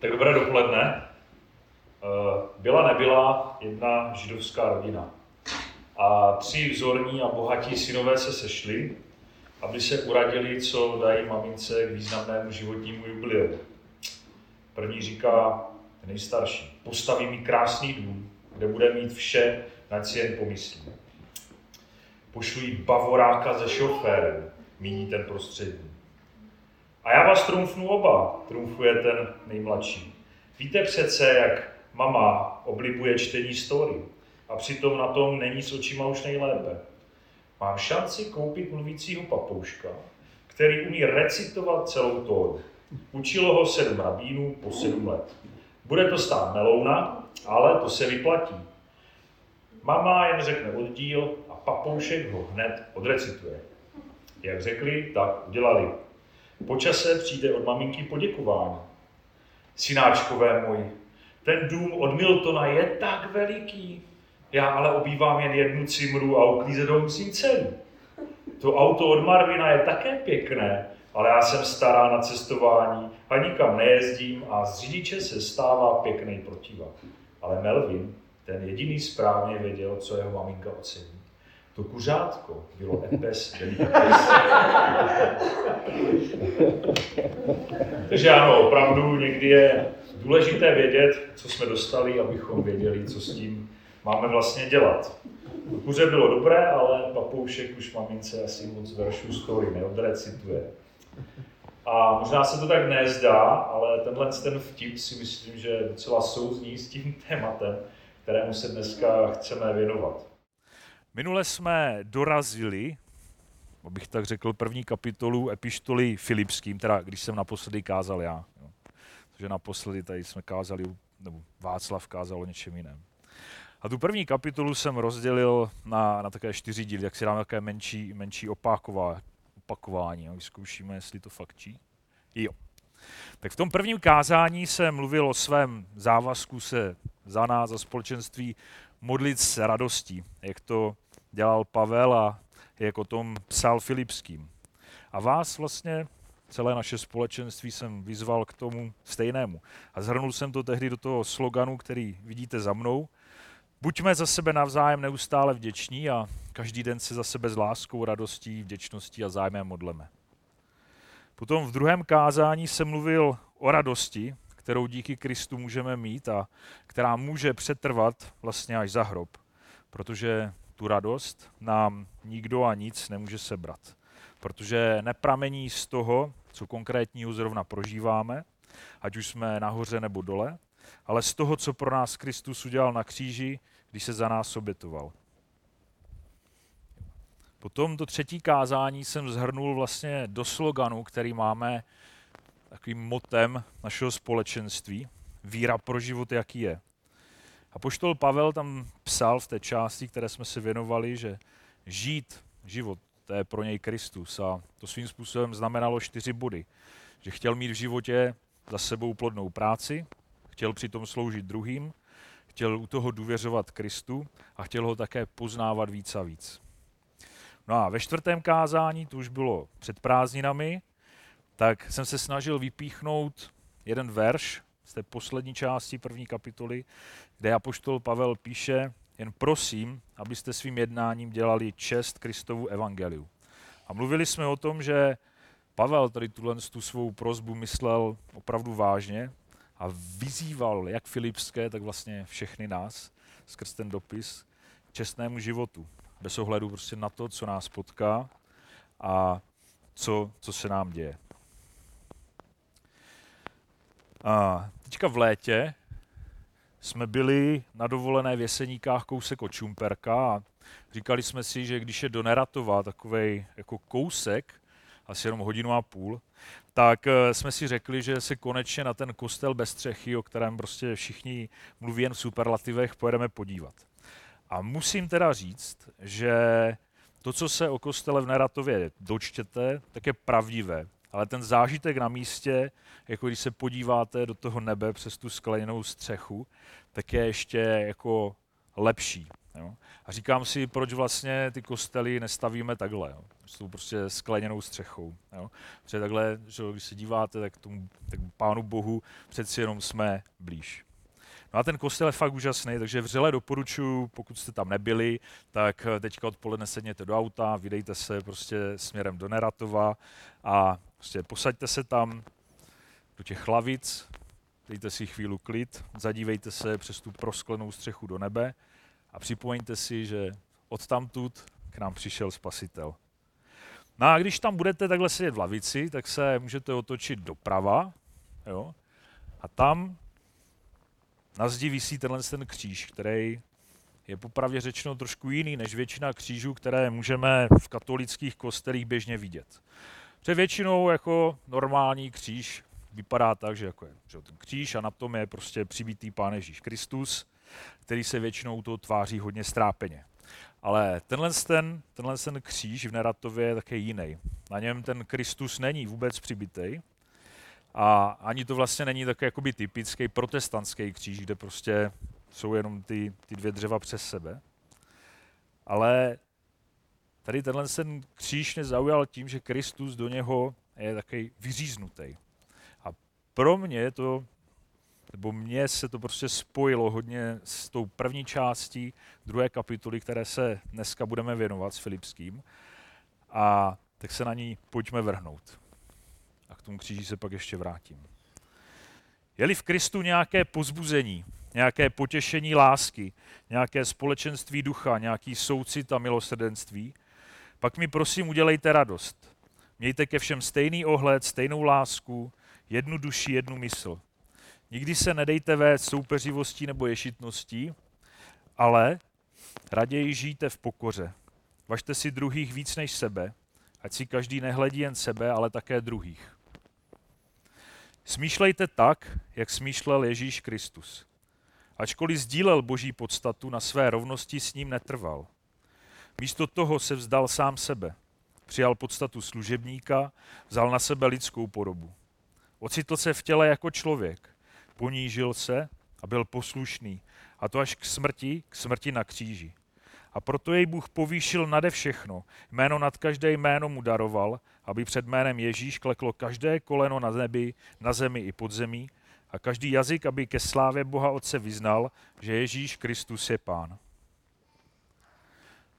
Tak dobré dopoledne. Eh, byla nebyla jedna židovská rodina. A tři vzorní a bohatí synové se sešli, aby se uradili, co dají mamince k významnému životnímu jubileu. První říká, nejstarší, postaví mi krásný dům, kde bude mít vše, na si jen pomyslí. Pošlu jí bavoráka se šoférem, míní ten prostřední. A já vás trumfnu oba, trumfuje ten nejmladší. Víte přece, jak mama oblibuje čtení story a přitom na tom není s očima už nejlépe. Mám šanci koupit mluvícího papouška, který umí recitovat celou tóru. Učilo ho sedm rabínů po sedm let. Bude to stát melouna, ale to se vyplatí. Mama jen řekne oddíl a papoušek ho hned odrecituje. Jak řekli, tak udělali. Po čase přijde od maminky poděkování. Synáčkové můj, ten dům od Miltona je tak veliký. Já ale obývám jen jednu cimru a uklízet ho musím celý. To auto od Marvina je také pěkné, ale já jsem stará na cestování a nikam nejezdím a z řidiče se stává pěkný protivák. Ale Melvin, ten jediný správně věděl, co jeho maminka ocení. To kuřátko bylo epes. Takže ano, opravdu někdy je důležité vědět, co jsme dostali, abychom věděli, co s tím máme vlastně dělat. Kuře bylo dobré, ale papoušek už mamince asi moc veršů story neodrecituje. A možná se to tak nezdá, ale tenhle ten vtip si myslím, že docela souzní s tím tématem, kterému se dneska chceme věnovat. Minule jsme dorazili, abych tak řekl, první kapitolu epištoly Filipským, teda když jsem naposledy kázal já. Jo. Takže naposledy tady jsme kázali, nebo Václav kázal o něčem jiném. A tu první kapitolu jsem rozdělil na, na také čtyři díly, jak si dáme také menší, menší opáková, opakování. A vyzkoušíme, jestli to fakt čí. Jo. Tak v tom prvním kázání se mluvil o svém závazku se za nás, za společenství, modlit s radostí, jak to dělal Pavel a jak o tom psal Filipským. A vás vlastně, celé naše společenství jsem vyzval k tomu stejnému. A zhrnul jsem to tehdy do toho sloganu, který vidíte za mnou. Buďme za sebe navzájem neustále vděční a každý den se za sebe s láskou, radostí, vděčností a zájmem modleme. Potom v druhém kázání se mluvil o radosti, kterou díky Kristu můžeme mít a která může přetrvat vlastně až za hrob, protože tu radost nám nikdo a nic nemůže sebrat. Protože nepramení z toho, co konkrétního zrovna prožíváme, ať už jsme nahoře nebo dole, ale z toho, co pro nás Kristus udělal na kříži, když se za nás obětoval. Potom to třetí kázání jsem zhrnul vlastně do sloganu, který máme takovým motem našeho společenství. Víra pro život, jaký je. A poštol Pavel tam psal v té části, které jsme se věnovali, že žít život, to je pro něj Kristus. A to svým způsobem znamenalo čtyři body. Že chtěl mít v životě za sebou plodnou práci, chtěl přitom sloužit druhým, chtěl u toho důvěřovat Kristu a chtěl ho také poznávat víc a víc. No a ve čtvrtém kázání, to už bylo před prázdninami, tak jsem se snažil vypíchnout jeden verš z té poslední části první kapitoly, kde apoštol Pavel píše, jen prosím, abyste svým jednáním dělali čest Kristovu evangeliu. A mluvili jsme o tom, že Pavel tady tuhle tu svou prozbu myslel opravdu vážně a vyzýval jak Filipské, tak vlastně všechny nás skrz ten dopis k čestnému životu. Bez ohledu prostě na to, co nás potká a co, co se nám děje. A teďka v létě jsme byli na dovolené v Jeseníkách kousek od Čumperka a říkali jsme si, že když je do Neratova takový jako kousek, asi jenom hodinu a půl, tak eh, jsme si řekli, že se konečně na ten kostel bez střechy, o kterém prostě všichni mluví jen v superlativech, pojedeme podívat. A musím teda říct, že to, co se o kostele v Neratově dočtěte, tak je pravdivé ale ten zážitek na místě, jako když se podíváte do toho nebe přes tu skleněnou střechu, tak je ještě jako lepší. Jo? A říkám si, proč vlastně ty kostely nestavíme takhle, jo? s tou prostě skleněnou střechou. Jo? Protože takhle, že když se díváte, tak tomu tak Pánu Bohu přeci jenom jsme blíž. No a ten kostel je fakt úžasný, takže vřele doporučuji, pokud jste tam nebyli, tak teďka odpoledne sedněte do auta, vydejte se prostě směrem do Neratova a prostě posaďte se tam do těch hlavic, dejte si chvíli klid, zadívejte se přes tu prosklenou střechu do nebe a připomeňte si, že od tamtud k nám přišel spasitel. No a když tam budete takhle sedět v lavici, tak se můžete otočit doprava jo? a tam na zdi visí tenhle ten kříž, který je popravdě řečeno trošku jiný než většina křížů, které můžeme v katolických kostelích běžně vidět. Protože většinou jako normální kříž vypadá tak, že jako je že ten kříž a na tom je prostě přibitý Pán Ježíš Kristus, který se většinou to tváří hodně strápeně. Ale tenhle ten, tenhle ten kříž v Neratově je také jiný. Na něm ten Kristus není vůbec přibitý, a ani to vlastně není tak jakoby typický protestantský kříž, kde prostě jsou jenom ty, ty dvě dřeva přes sebe. Ale tady tenhle ten kříž mě zaujal tím, že Kristus do něho je takový vyříznutý. A pro mě to, nebo mně se to prostě spojilo hodně s tou první částí druhé kapitoly, které se dneska budeme věnovat s Filipským. A tak se na ní pojďme vrhnout a k tomu kříži se pak ještě vrátím. Je-li v Kristu nějaké pozbuzení, nějaké potěšení lásky, nějaké společenství ducha, nějaký soucit a milosrdenství, pak mi prosím udělejte radost. Mějte ke všem stejný ohled, stejnou lásku, jednu duši, jednu mysl. Nikdy se nedejte vést soupeřivostí nebo ješitností, ale raději žijte v pokoře. Važte si druhých víc než sebe, ať si každý nehledí jen sebe, ale také druhých. Smýšlejte tak, jak smýšlel Ježíš Kristus. Ačkoliv sdílel boží podstatu, na své rovnosti s ním netrval. Místo toho se vzdal sám sebe. Přijal podstatu služebníka, vzal na sebe lidskou podobu. Ocitl se v těle jako člověk. Ponížil se a byl poslušný. A to až k smrti, k smrti na kříži. A proto jej Bůh povýšil nade všechno. Jméno nad každé jméno mu daroval, aby před jménem Ježíš kleklo každé koleno na nebi, na zemi i pod zemí a každý jazyk, aby ke slávě Boha Otce vyznal, že Ježíš Kristus je Pán.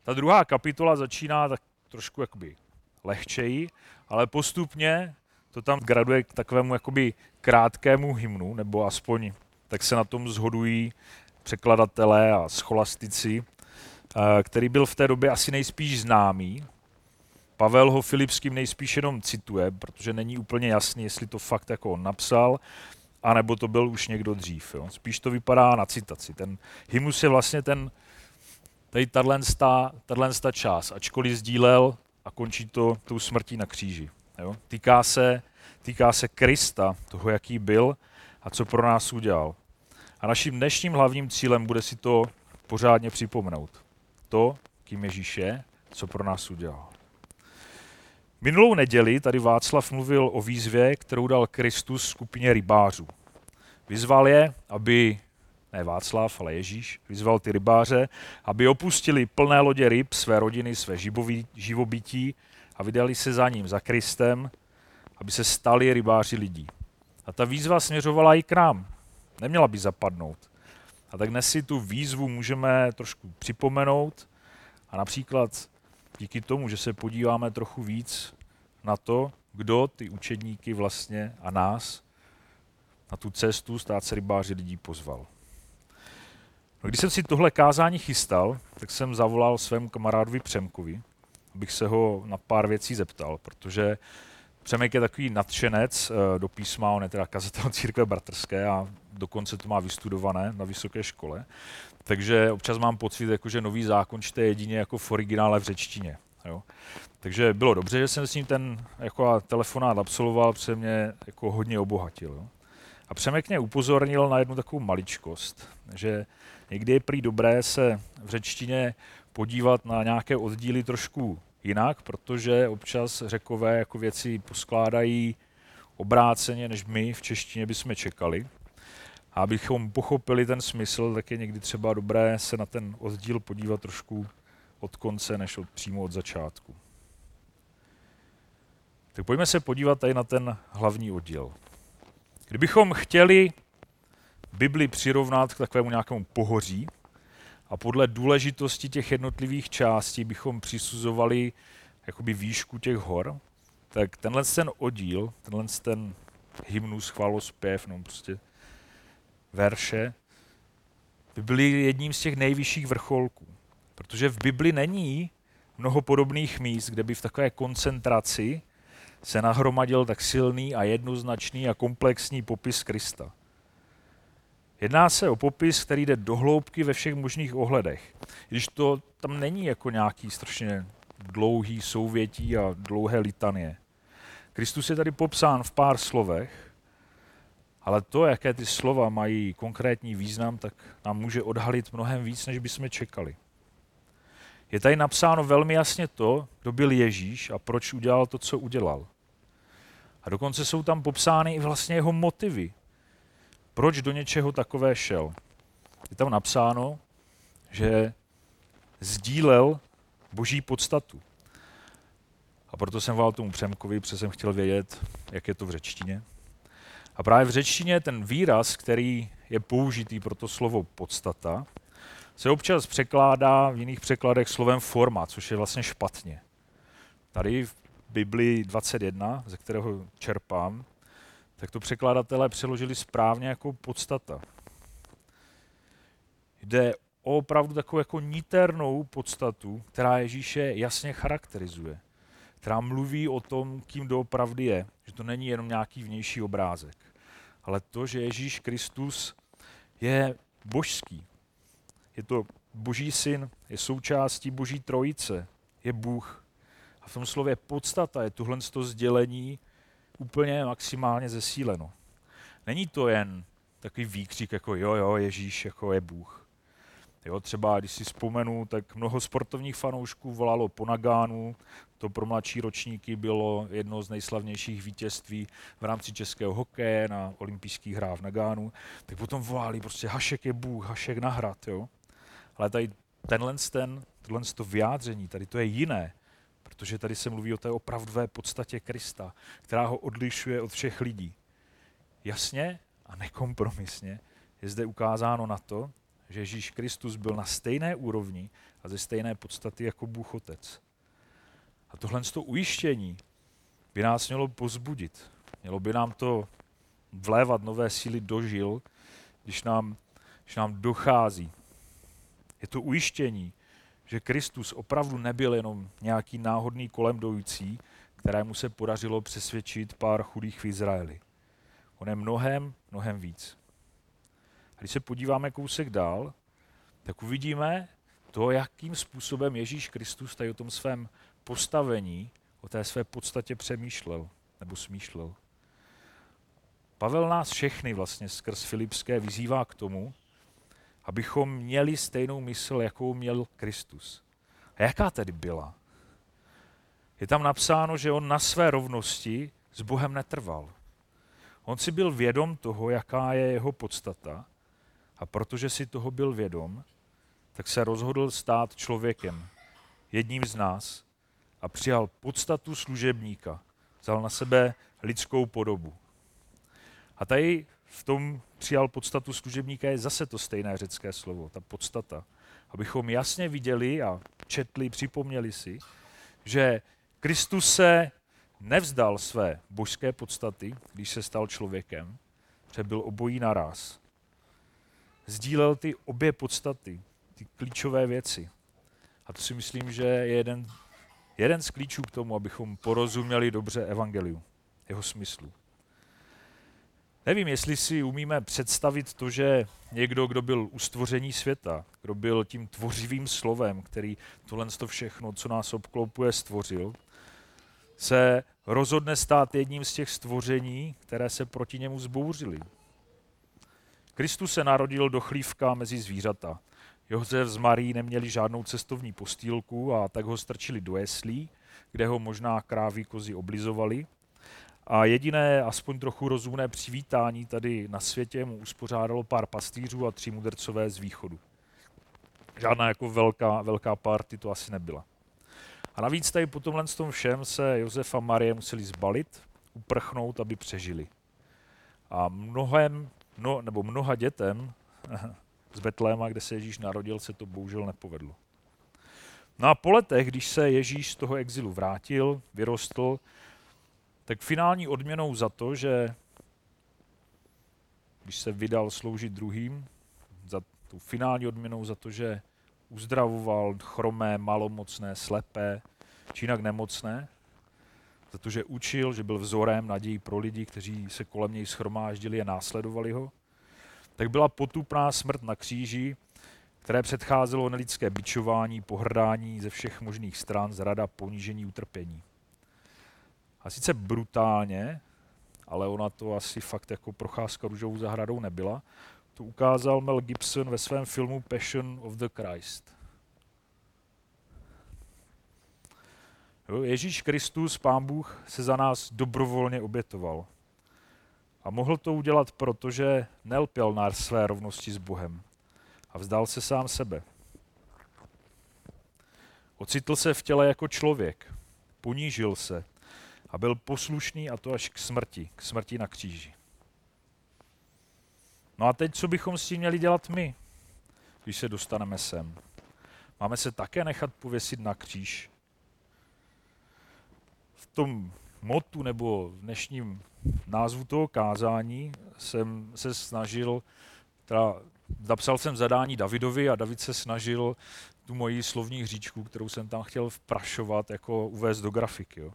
Ta druhá kapitola začíná tak trošku jakoby lehčeji, ale postupně to tam graduje k takovému jakoby krátkému hymnu, nebo aspoň tak se na tom zhodují překladatelé a scholastici, eh, který byl v té době asi nejspíš známý, Pavel ho Filipským nejspíš jenom cituje, protože není úplně jasný, jestli to fakt jako on napsal, anebo to byl už někdo dřív. Jo. Spíš to vypadá na citaci. Ten hymnus je vlastně ten, tady tato část, ačkoliv sdílel a končí to tou smrtí na kříži. Jo. Týká, se, týká se Krista, toho, jaký byl a co pro nás udělal. A naším dnešním hlavním cílem bude si to pořádně připomenout. To, kým Ježíš je, co pro nás udělal. Minulou neděli tady Václav mluvil o výzvě, kterou dal Kristus skupině rybářů. Vyzval je, aby, ne Václav, ale Ježíš, vyzval ty rybáře, aby opustili plné lodě ryb, své rodiny, své živobytí a vydali se za ním, za Kristem, aby se stali rybáři lidí. A ta výzva směřovala i k nám. Neměla by zapadnout. A tak dnes si tu výzvu můžeme trošku připomenout a například díky tomu, že se podíváme trochu víc na to, kdo ty učedníky vlastně a nás na tu cestu stát se rybáři lidí pozval. No, když jsem si tohle kázání chystal, tak jsem zavolal svému kamarádovi Přemkovi, abych se ho na pár věcí zeptal, protože Přemek je takový nadšenec eh, do písma, on je teda kazatel církve bratrské a dokonce to má vystudované na vysoké škole. Takže občas mám pocit, jako, že nový zákon čte jedině jako v originále v řečtině. Jo. Takže bylo dobře, že jsem s ním ten jako telefonát absolvoval, protože mě jako hodně obohatil. Jo. A Přemek mě upozornil na jednu takovou maličkost, že někdy je prý dobré se v řečtině podívat na nějaké oddíly trošku jinak, protože občas řekové jako věci poskládají obráceně, než my v češtině bychom čekali. A abychom pochopili ten smysl, tak je někdy třeba dobré se na ten oddíl podívat trošku od konce, než od, přímo od začátku. Tak pojďme se podívat tady na ten hlavní oddíl. Kdybychom chtěli Bibli přirovnat k takovému nějakému pohoří a podle důležitosti těch jednotlivých částí bychom přisuzovali jakoby výšku těch hor, tak tenhle ten oddíl, tenhle ten hymnus, chválospěv, no prostě verše, by byly jedním z těch nejvyšších vrcholků. Protože v Bibli není mnoho podobných míst, kde by v takové koncentraci se nahromadil tak silný a jednoznačný a komplexní popis Krista. Jedná se o popis, který jde do hloubky ve všech možných ohledech. Když to tam není jako nějaký strašně dlouhý souvětí a dlouhé litanie. Kristus je tady popsán v pár slovech, ale to, jaké ty slova mají konkrétní význam, tak nám může odhalit mnohem víc, než bychom čekali. Je tady napsáno velmi jasně to, kdo byl Ježíš a proč udělal to, co udělal. A dokonce jsou tam popsány i vlastně jeho motivy. Proč do něčeho takové šel. Je tam napsáno, že sdílel boží podstatu. A proto jsem volal tomu Přemkovi, protože jsem chtěl vědět, jak je to v řečtině. A právě v řečtině ten výraz, který je použitý pro to slovo podstata, se občas překládá v jiných překladech slovem forma, což je vlastně špatně. Tady v Bibli 21, ze kterého čerpám, tak to překladatelé přeložili správně jako podstata. Jde o opravdu takovou jako niternou podstatu, která Ježíše jasně charakterizuje, která mluví o tom, kým doopravdy je, že to není jenom nějaký vnější obrázek, ale to, že Ježíš Kristus je božský. Je to boží syn, je součástí boží trojice, je Bůh. A v tom slově podstata je tuhle sdělení úplně maximálně zesíleno. Není to jen takový výkřik jako jo, jo, Ježíš jako je Bůh. Jo, třeba když si vzpomenu, tak mnoho sportovních fanoušků volalo po Nagánu, to pro mladší ročníky bylo jedno z nejslavnějších vítězství v rámci českého hokeje na olympijských hrách v Nagánu, tak potom volali prostě Hašek je Bůh, Hašek na hrad, jo. Ale tady tenhle ten, tohle to vyjádření, tady to je jiné, protože tady se mluví o té opravdové podstatě Krista, která ho odlišuje od všech lidí. Jasně a nekompromisně je zde ukázáno na to, že Ježíš Kristus byl na stejné úrovni a ze stejné podstaty jako Bůh Otec. A tohle to ujištění by nás mělo pozbudit. Mělo by nám to vlévat nové síly do žil, když nám, když nám dochází. Je to ujištění, že Kristus opravdu nebyl jenom nějaký náhodný kolem dojící, kterému se podařilo přesvědčit pár chudých v Izraeli. On je mnohem, mnohem víc. Když se podíváme kousek dál, tak uvidíme to, jakým způsobem Ježíš Kristus tady o tom svém postavení, o té své podstatě přemýšlel nebo smýšlel. Pavel nás všechny vlastně skrz Filipské vyzývá k tomu, abychom měli stejnou mysl, jakou měl Kristus. A jaká tedy byla? Je tam napsáno, že on na své rovnosti s Bohem netrval. On si byl vědom toho, jaká je jeho podstata a protože si toho byl vědom, tak se rozhodl stát člověkem, jedním z nás, a přijal podstatu služebníka. Vzal na sebe lidskou podobu. A tady v tom přijal podstatu služebníka je zase to stejné řecké slovo, ta podstata. Abychom jasně viděli a četli, připomněli si, že Kristus se nevzdal své božské podstaty, když se stal člověkem, že byl obojí naraz sdílel ty obě podstaty, ty klíčové věci. A to si myslím, že je jeden, jeden z klíčů k tomu, abychom porozuměli dobře evangeliu, jeho smyslu. Nevím, jestli si umíme představit to, že někdo, kdo byl u stvoření světa, kdo byl tím tvořivým slovem, který tohle to všechno, co nás obklopuje, stvořil, se rozhodne stát jedním z těch stvoření, které se proti němu zbouřily, Kristus se narodil do chlívka mezi zvířata. Josef z Marí neměli žádnou cestovní postýlku a tak ho strčili do jeslí, kde ho možná krávy kozy oblizovali. A jediné, aspoň trochu rozumné přivítání tady na světě mu uspořádalo pár pastýřů a tři mudrcové z východu. Žádná jako velká, velká party to asi nebyla. A navíc tady po tomhle tom všem se Josef a Marie museli zbalit, uprchnout, aby přežili. A mnohem, no, nebo mnoha dětem z Betléma, kde se Ježíš narodil, se to bohužel nepovedlo. No a po letech, když se Ježíš z toho exilu vrátil, vyrostl, tak finální odměnou za to, že když se vydal sloužit druhým, za tu finální odměnou za to, že uzdravoval chromé, malomocné, slepé, či jinak nemocné, za to, že učil, že byl vzorem nadějí pro lidi, kteří se kolem něj schromáždili a následovali ho, tak byla potupná smrt na kříži, které předcházelo nelidské bičování, pohrdání ze všech možných stran, zrada, ponížení, utrpení. A sice brutálně, ale ona to asi fakt jako procházka růžovou zahradou nebyla, to ukázal Mel Gibson ve svém filmu Passion of the Christ. Ježíš Kristus, Pán Bůh, se za nás dobrovolně obětoval. A mohl to udělat, protože nelpěl na své rovnosti s Bohem a vzdal se sám sebe. Ocitl se v těle jako člověk, ponížil se a byl poslušný a to až k smrti, k smrti na kříži. No a teď, co bychom s tím měli dělat my, když se dostaneme sem? Máme se také nechat pověsit na kříž. V tom motu nebo v dnešním názvu toho kázání jsem se snažil, teda zapsal jsem zadání Davidovi a David se snažil tu moji slovní hříčku, kterou jsem tam chtěl vprašovat, jako uvést do grafiky. Jo.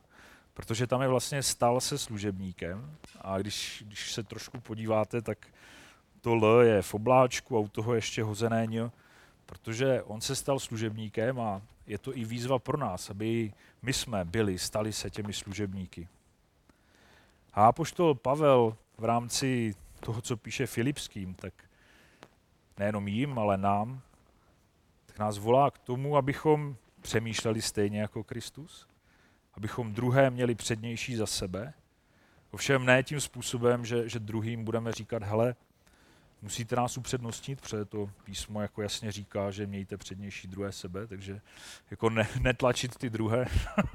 Protože tam je vlastně stal se služebníkem a když, když se trošku podíváte, tak to L je v obláčku a u toho ještě hozené N, protože on se stal služebníkem a je to i výzva pro nás, aby my jsme byli, stali se těmi služebníky. A apoštol Pavel v rámci toho, co píše Filipským, tak nejenom jim, ale nám, tak nás volá k tomu, abychom přemýšleli stejně jako Kristus, abychom druhé měli přednější za sebe, ovšem ne tím způsobem, že, že druhým budeme říkat, hele, musíte nás upřednostnit, protože to písmo jako jasně říká, že mějte přednější druhé sebe, takže jako ne, netlačit ty druhé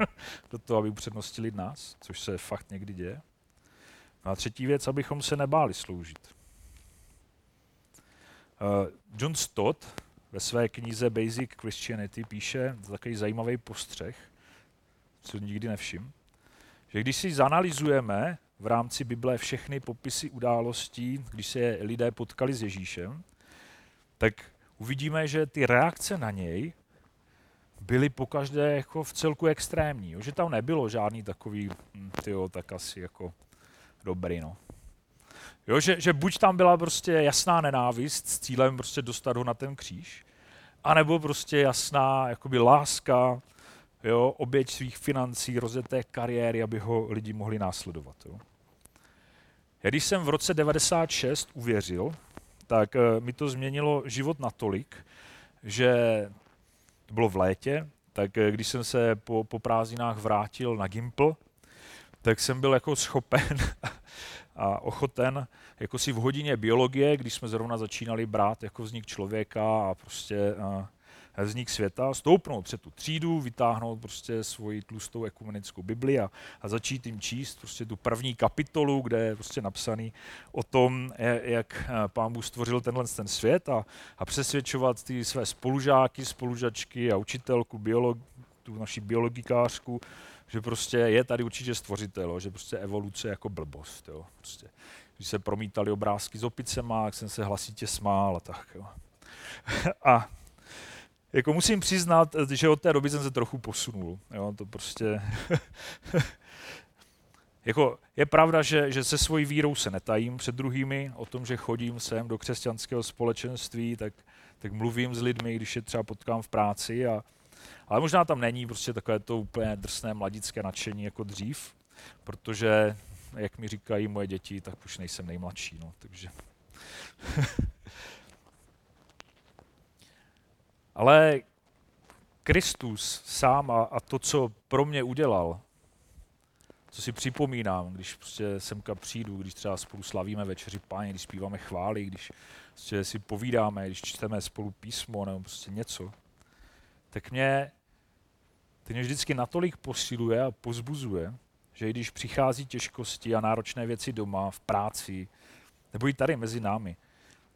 do toho, aby upřednostili nás, což se fakt někdy děje. No a třetí věc, abychom se nebáli sloužit. Uh, John Stott ve své knize Basic Christianity píše takový zajímavý postřeh, co nikdy nevšim, že když si zanalizujeme v rámci Bible všechny popisy událostí, když se lidé potkali s Ježíšem, tak uvidíme, že ty reakce na něj byly pokaždé jako v celku extrémní. Že tam nebylo žádný takový, hm, tyjo, tak asi jako dobrý, no. Jo, že, že buď tam byla prostě jasná nenávist s cílem prostě dostat ho na ten kříž, anebo prostě jasná jakoby láska, jo, oběť svých financí, rozjeté kariéry, aby ho lidi mohli následovat. Jo. Já když jsem v roce 96 uvěřil, tak eh, mi to změnilo život natolik, že to bylo v létě, tak eh, když jsem se po, po prázdninách vrátil na Gimpl, tak jsem byl jako schopen a ochoten jako si v hodině biologie, když jsme zrovna začínali brát jako vznik člověka a prostě a vznik světa, stoupnout před tu třídu, vytáhnout prostě svoji tlustou ekumenickou Bibli a, a začít jim číst prostě tu první kapitolu, kde je prostě napsaný o tom, jak pán Bůh stvořil tenhle ten svět a, a přesvědčovat ty své spolužáky, spolužačky a učitelku, biolog, tu naši biologikářku, že prostě je tady určitě stvořitel, že prostě evoluce jako blbost. Jo. Prostě, když se promítali obrázky s opicema, jak jsem se hlasitě smál a tak. Jo. A jako musím přiznat, že od té doby jsem se trochu posunul. Jo, to prostě... jako je pravda, že, že se svojí vírou se netajím před druhými, o tom, že chodím sem do křesťanského společenství, tak, tak mluvím s lidmi, když je třeba potkám v práci a, ale možná tam není prostě takové to úplně drsné mladické nadšení jako dřív, protože, jak mi říkají moje děti, tak už nejsem nejmladší. No, takže. Ale Kristus sám a, a to, co pro mě udělal, co si připomínám, když prostě semka přijdu, když třeba spolu slavíme večeři páně, když zpíváme chvály, když prostě si povídáme, když čteme spolu písmo nebo prostě něco, tak mě, to mě vždycky natolik posiluje a pozbuzuje, že i když přichází těžkosti a náročné věci doma, v práci, nebo i tady mezi námi,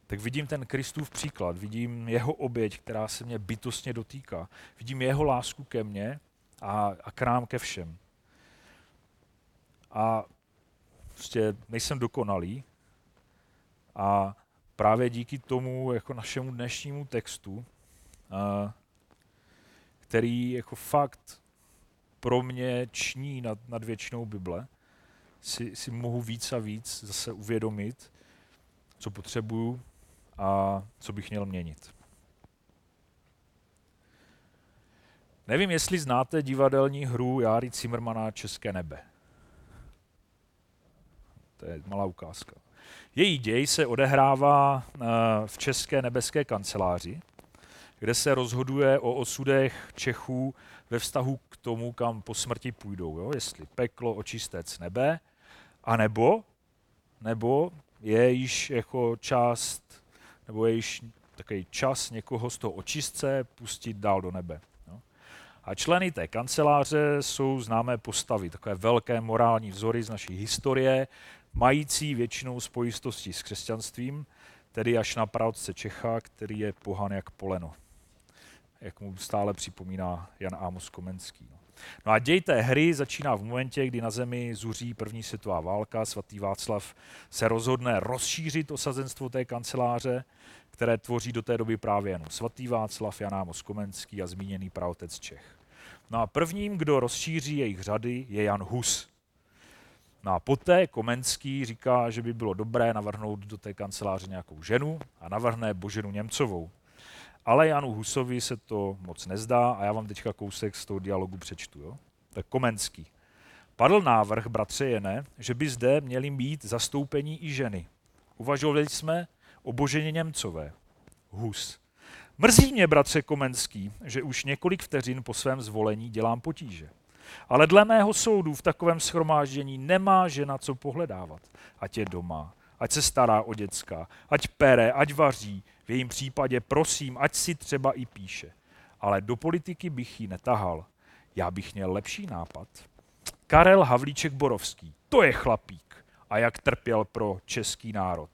tak vidím ten Kristův příklad, vidím jeho oběť, která se mě bytostně dotýká. Vidím jeho lásku ke mně a, a k nám ke všem. A prostě nejsem dokonalý a právě díky tomu jako našemu dnešnímu textu, který jako fakt pro mě ční nad, nad většinou Bible, si, si mohu víc a víc zase uvědomit, co potřebuju a co bych měl měnit. Nevím, jestli znáte divadelní hru Járy Zimmermana České nebe. To je malá ukázka. Její děj se odehrává eh, v České nebeské kanceláři, kde se rozhoduje o osudech Čechů ve vztahu k tomu, kam po smrti půjdou. Jo? Jestli peklo, očistec nebe, anebo nebo je již jako část, nebo je již takový čas někoho z toho očistce pustit dál do nebe. Jo? A členy té kanceláře jsou známé postavy, takové velké morální vzory z naší historie, mající většinou spojistosti s křesťanstvím, tedy až na pravce Čecha, který je pohan jak poleno jak mu stále připomíná Jan Amos Komenský. No. No a děj té hry začíná v momentě, kdy na zemi zuří první světová válka. Svatý Václav se rozhodne rozšířit osazenstvo té kanceláře, které tvoří do té doby právě jenom svatý Václav, Jan Amos Komenský a zmíněný pravotec Čech. No a prvním, kdo rozšíří jejich řady, je Jan Hus. No a poté Komenský říká, že by bylo dobré navrhnout do té kanceláře nějakou ženu a navrhne Boženu Němcovou. Ale Janu Husovi se to moc nezdá a já vám teďka kousek z toho dialogu přečtu. Jo? Tak Komenský. Padl návrh, bratře Jene, že by zde měli mít zastoupení i ženy. Uvažovali jsme o Boženě Němcové. Hus. Mrzí mě, bratře Komenský, že už několik vteřin po svém zvolení dělám potíže. Ale dle mého soudu v takovém schromáždění nemá žena co pohledávat. Ať je doma, ať se stará o děcka, ať pere, ať vaří, v jejím případě prosím, ať si třeba i píše. Ale do politiky bych ji netahal. Já bych měl lepší nápad. Karel Havlíček Borovský, to je chlapík. A jak trpěl pro český národ.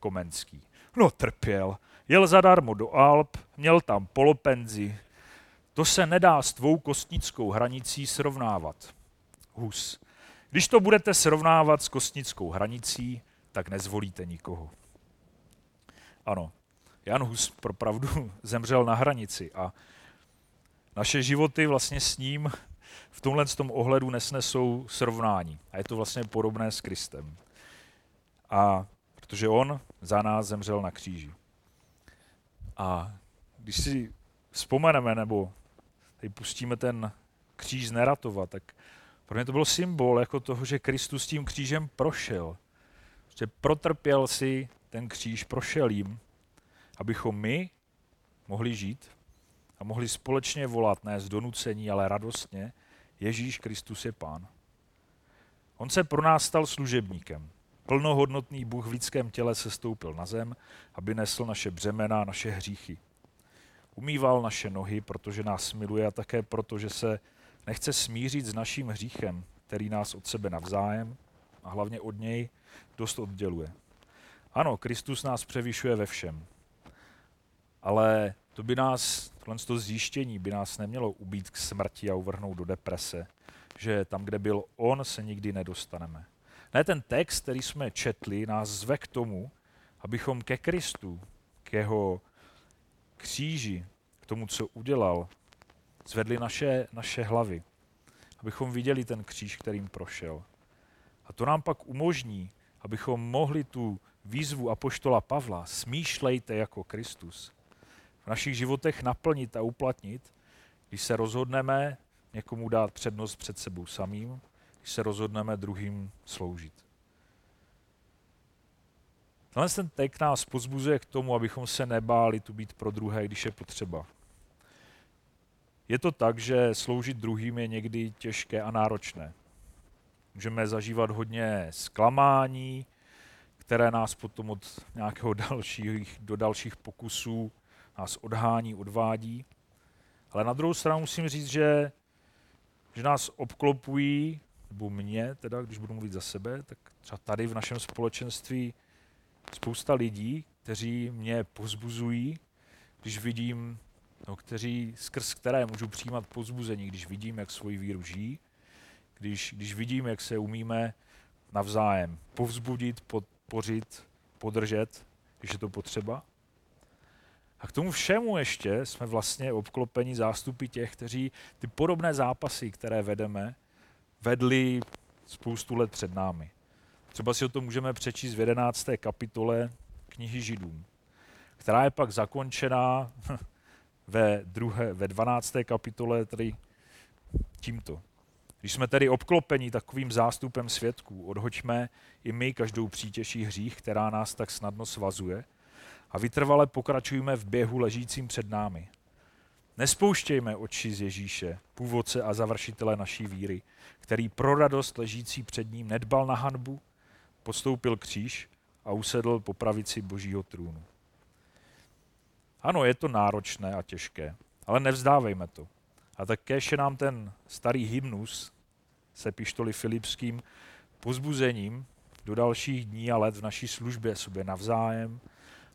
Komenský. No trpěl. Jel zadarmo do Alp, měl tam polopenzi. To se nedá s tvou kostnickou hranicí srovnávat. Hus. Když to budete srovnávat s kostnickou hranicí, tak nezvolíte nikoho. Ano, Jan Hus pro pravdu zemřel na hranici a naše životy vlastně s ním v tomhle tom ohledu nesnesou srovnání. A je to vlastně podobné s Kristem. A protože on za nás zemřel na kříži. A když si vzpomeneme, nebo tady pustíme ten kříž neratovat, tak pro mě to byl symbol jako toho, že Kristus tím křížem prošel. Že protrpěl si ten kříž, prošel jim abychom my mohli žít a mohli společně volat ne z donucení, ale radostně, Ježíš Kristus je Pán. On se pro nás stal služebníkem. Plnohodnotný Bůh v lidském těle se stoupil na zem, aby nesl naše břemena, naše hříchy. Umýval naše nohy, protože nás miluje a také proto, že se nechce smířit s naším hříchem, který nás od sebe navzájem a hlavně od něj dost odděluje. Ano, Kristus nás převyšuje ve všem ale to by nás, tohle to zjištění by nás nemělo ubít k smrti a uvrhnout do deprese, že tam, kde byl on, se nikdy nedostaneme. Ne, ten text, který jsme četli, nás zve k tomu, abychom ke Kristu, k jeho kříži, k tomu, co udělal, zvedli naše, naše hlavy, abychom viděli ten kříž, kterým prošel. A to nám pak umožní, abychom mohli tu výzvu apoštola Pavla smýšlejte jako Kristus, v našich životech naplnit a uplatnit, když se rozhodneme někomu dát přednost před sebou samým, když se rozhodneme druhým sloužit. Tenhle ten text nás pozbuzuje k tomu, abychom se nebáli tu být pro druhé, když je potřeba. Je to tak, že sloužit druhým je někdy těžké a náročné. Můžeme zažívat hodně zklamání, které nás potom od nějakého dalších, do dalších pokusů nás odhání, odvádí. Ale na druhou stranu musím říct, že, že nás obklopují, nebo mě, teda, když budu mluvit za sebe, tak třeba tady v našem společenství spousta lidí, kteří mě pozbuzují, když vidím, no, kteří, skrz které můžu přijímat pozbuzení, když vidím, jak svoji víru žijí, když, když vidím, jak se umíme navzájem povzbudit, podpořit, podržet, když je to potřeba. A k tomu všemu ještě jsme vlastně obklopeni zástupy těch, kteří ty podobné zápasy, které vedeme, vedli spoustu let před námi. Třeba si o tom můžeme přečíst v 11. kapitole knihy Židům, která je pak zakončená ve, druhé, ve 12. kapitole tedy tímto. Když jsme tedy obklopeni takovým zástupem svědků, odhoďme i my každou přítěží hřích, která nás tak snadno svazuje, a vytrvale pokračujme v běhu ležícím před námi. Nespouštějme oči z Ježíše, původce a završitele naší víry, který pro radost ležící před ním nedbal na hanbu, postoupil kříž a usedl po pravici božího trůnu. Ano, je to náročné a těžké, ale nevzdávejme to. A tak je nám ten starý hymnus se pištoli filipským pozbuzením do dalších dní a let v naší službě sobě navzájem,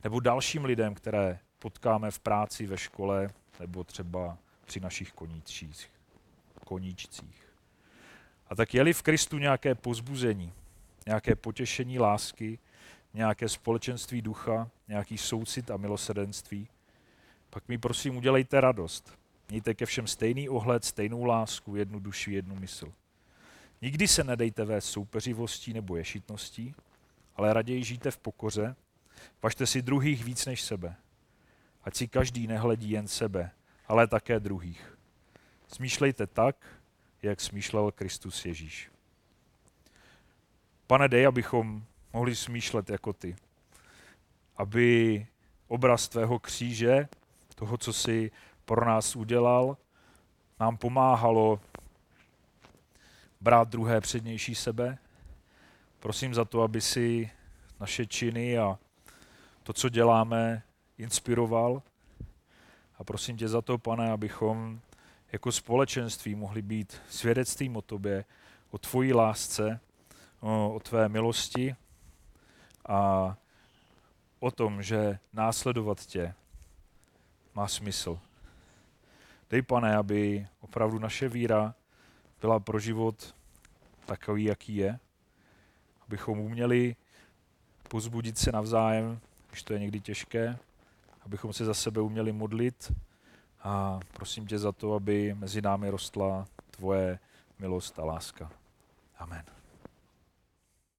nebo dalším lidem, které potkáme v práci, ve škole, nebo třeba při našich koníčcích. koníčcích. A tak je-li v Kristu nějaké pozbuzení, nějaké potěšení lásky, nějaké společenství ducha, nějaký soucit a milosedenství, pak mi prosím udělejte radost. Mějte ke všem stejný ohled, stejnou lásku, jednu duši, jednu mysl. Nikdy se nedejte vést soupeřivostí nebo ješitností, ale raději žijte v pokoře, važte si druhých víc než sebe. Ať si každý nehledí jen sebe, ale také druhých. Smýšlejte tak, jak smýšlel Kristus Ježíš. Pane, dej, abychom mohli smýšlet jako ty. Aby obraz tvého kříže, toho, co jsi pro nás udělal, nám pomáhalo brát druhé přednější sebe. Prosím za to, aby si naše činy a to, co děláme, inspiroval. A prosím tě za to, pane, abychom jako společenství mohli být svědectvím o tobě, o tvojí lásce, o, o tvé milosti a o tom, že následovat tě má smysl. Dej, pane, aby opravdu naše víra byla pro život takový, jaký je, abychom uměli pozbudit se navzájem, když to je někdy těžké, abychom se za sebe uměli modlit a prosím tě za to, aby mezi námi rostla tvoje milost a láska. Amen.